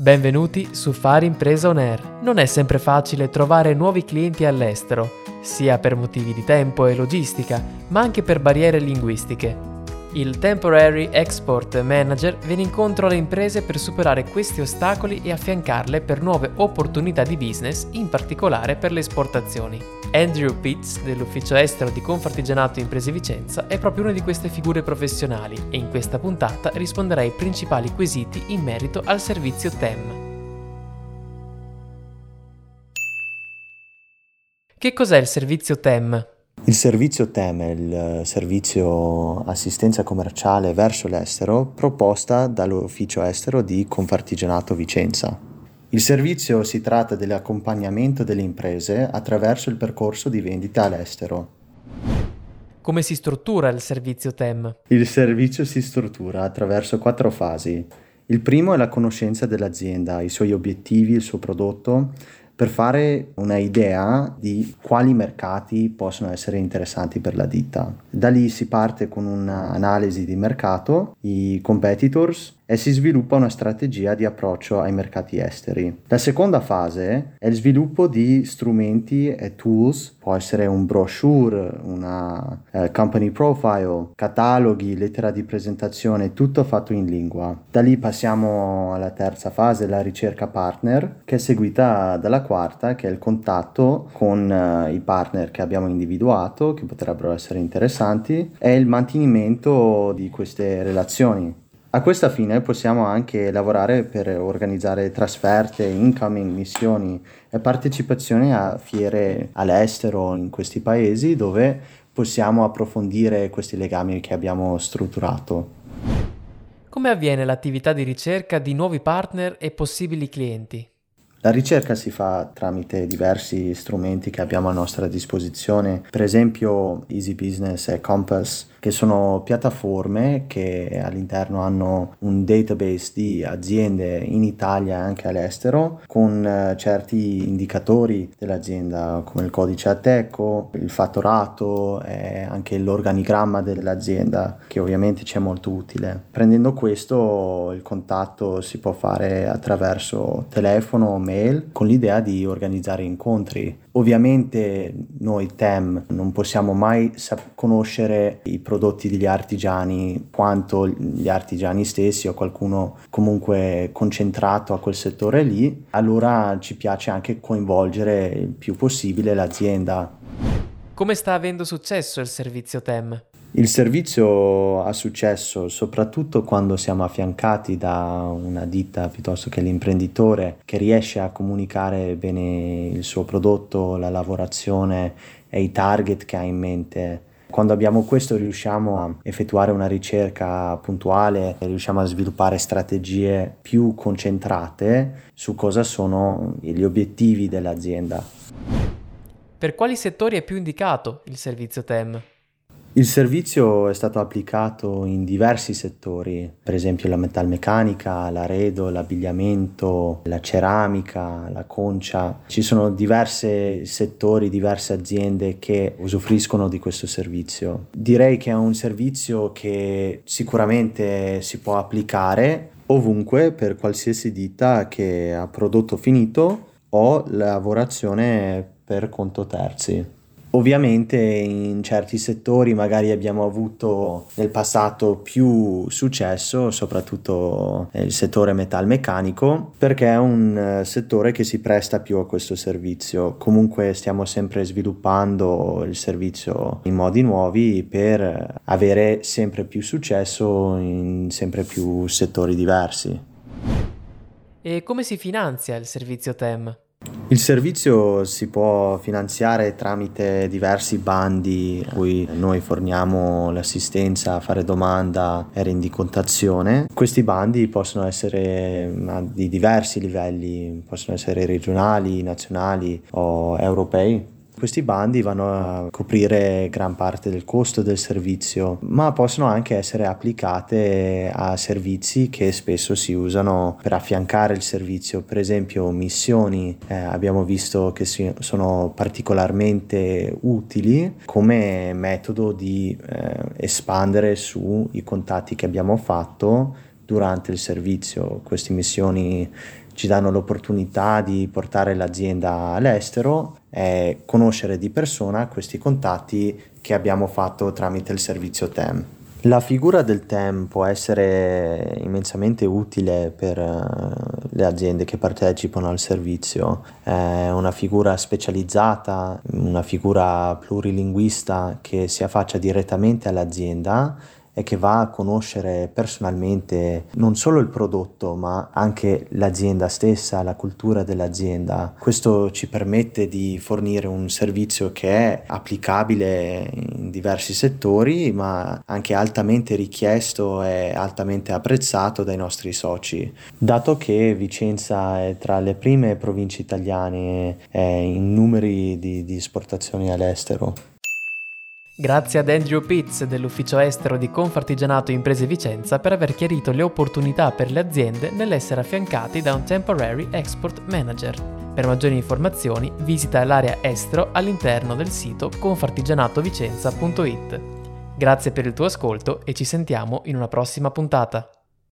Benvenuti su Fare Impresa On Air. Non è sempre facile trovare nuovi clienti all'estero, sia per motivi di tempo e logistica, ma anche per barriere linguistiche. Il Temporary Export Manager viene incontro alle imprese per superare questi ostacoli e affiancarle per nuove opportunità di business, in particolare per le esportazioni. Andrew Pitts dell'ufficio estero di Confartigianato Imprese Vicenza è proprio una di queste figure professionali e in questa puntata risponderà ai principali quesiti in merito al servizio TEM. Che cos'è il servizio TEM? Il servizio TEM è il servizio assistenza commerciale verso l'estero proposta dall'ufficio estero di Confartigianato Vicenza. Il servizio si tratta dell'accompagnamento delle imprese attraverso il percorso di vendita all'estero. Come si struttura il servizio TEM? Il servizio si struttura attraverso quattro fasi. Il primo è la conoscenza dell'azienda, i suoi obiettivi, il suo prodotto, per fare una idea di quali mercati possono essere interessanti per la ditta. Da lì si parte con un'analisi di mercato, i competitors, e si sviluppa una strategia di approccio ai mercati esteri. La seconda fase è il sviluppo di strumenti e tools, può essere un brochure, una eh, company profile, cataloghi, lettera di presentazione, tutto fatto in lingua. Da lì passiamo alla terza fase, la ricerca partner, che è seguita dalla quarta, che è il contatto con eh, i partner che abbiamo individuato, che potrebbero essere interessanti, e il mantenimento di queste relazioni. A questa fine possiamo anche lavorare per organizzare trasferte, incoming, missioni e partecipazioni a fiere all'estero in questi paesi dove possiamo approfondire questi legami che abbiamo strutturato. Come avviene l'attività di ricerca di nuovi partner e possibili clienti? La ricerca si fa tramite diversi strumenti che abbiamo a nostra disposizione, per esempio Easy Business e Compass, che sono piattaforme che all'interno hanno un database di aziende in Italia e anche all'estero con eh, certi indicatori dell'azienda come il codice Ateco, il fatturato e anche l'organigramma dell'azienda che ovviamente ci è molto utile. Prendendo questo il contatto si può fare attraverso telefono, mail con l'idea di organizzare incontri. Ovviamente noi TEM non possiamo mai sap- conoscere i prodotti degli artigiani quanto gli artigiani stessi o qualcuno comunque concentrato a quel settore lì, allora ci piace anche coinvolgere il più possibile l'azienda. Come sta avendo successo il servizio TEM? Il servizio ha successo soprattutto quando siamo affiancati da una ditta piuttosto che l'imprenditore che riesce a comunicare bene il suo prodotto, la lavorazione e i target che ha in mente. Quando abbiamo questo riusciamo a effettuare una ricerca puntuale riusciamo a sviluppare strategie più concentrate su cosa sono gli obiettivi dell'azienda. Per quali settori è più indicato il servizio TEM? Il servizio è stato applicato in diversi settori, per esempio la metalmeccanica, l'arredo, l'abbigliamento, la ceramica, la concia. Ci sono diversi settori, diverse aziende che usufruiscono di questo servizio. Direi che è un servizio che sicuramente si può applicare ovunque per qualsiasi ditta che ha prodotto finito o lavorazione per conto terzi. Ovviamente in certi settori magari abbiamo avuto nel passato più successo, soprattutto nel settore metalmeccanico, perché è un eh, settore che si presta più a questo servizio. Comunque stiamo sempre sviluppando il servizio in modi nuovi per avere sempre più successo in sempre più settori diversi. E come si finanzia il servizio TEM? Il servizio si può finanziare tramite diversi bandi a cui noi forniamo l'assistenza a fare domanda e rendicontazione. Questi bandi possono essere di diversi livelli, possono essere regionali, nazionali o europei. Questi bandi vanno a coprire gran parte del costo del servizio, ma possono anche essere applicate a servizi che spesso si usano per affiancare il servizio, per esempio missioni. Eh, abbiamo visto che si, sono particolarmente utili come metodo di eh, espandere sui contatti che abbiamo fatto durante il servizio. Queste missioni ci danno l'opportunità di portare l'azienda all'estero e conoscere di persona questi contatti che abbiamo fatto tramite il servizio TEM. La figura del TEM può essere immensamente utile per eh, le aziende che partecipano al servizio, è una figura specializzata, una figura plurilinguista che si affaccia direttamente all'azienda e che va a conoscere personalmente non solo il prodotto ma anche l'azienda stessa, la cultura dell'azienda. Questo ci permette di fornire un servizio che è applicabile in diversi settori ma anche altamente richiesto e altamente apprezzato dai nostri soci. Dato che Vicenza è tra le prime province italiane in numeri di, di esportazioni all'estero, Grazie ad Andrew Pitts dell'ufficio estero di Confartigianato Imprese Vicenza per aver chiarito le opportunità per le aziende nell'essere affiancati da un Temporary Export Manager. Per maggiori informazioni visita l'area estero all'interno del sito confartigianatovicenza.it. Grazie per il tuo ascolto e ci sentiamo in una prossima puntata.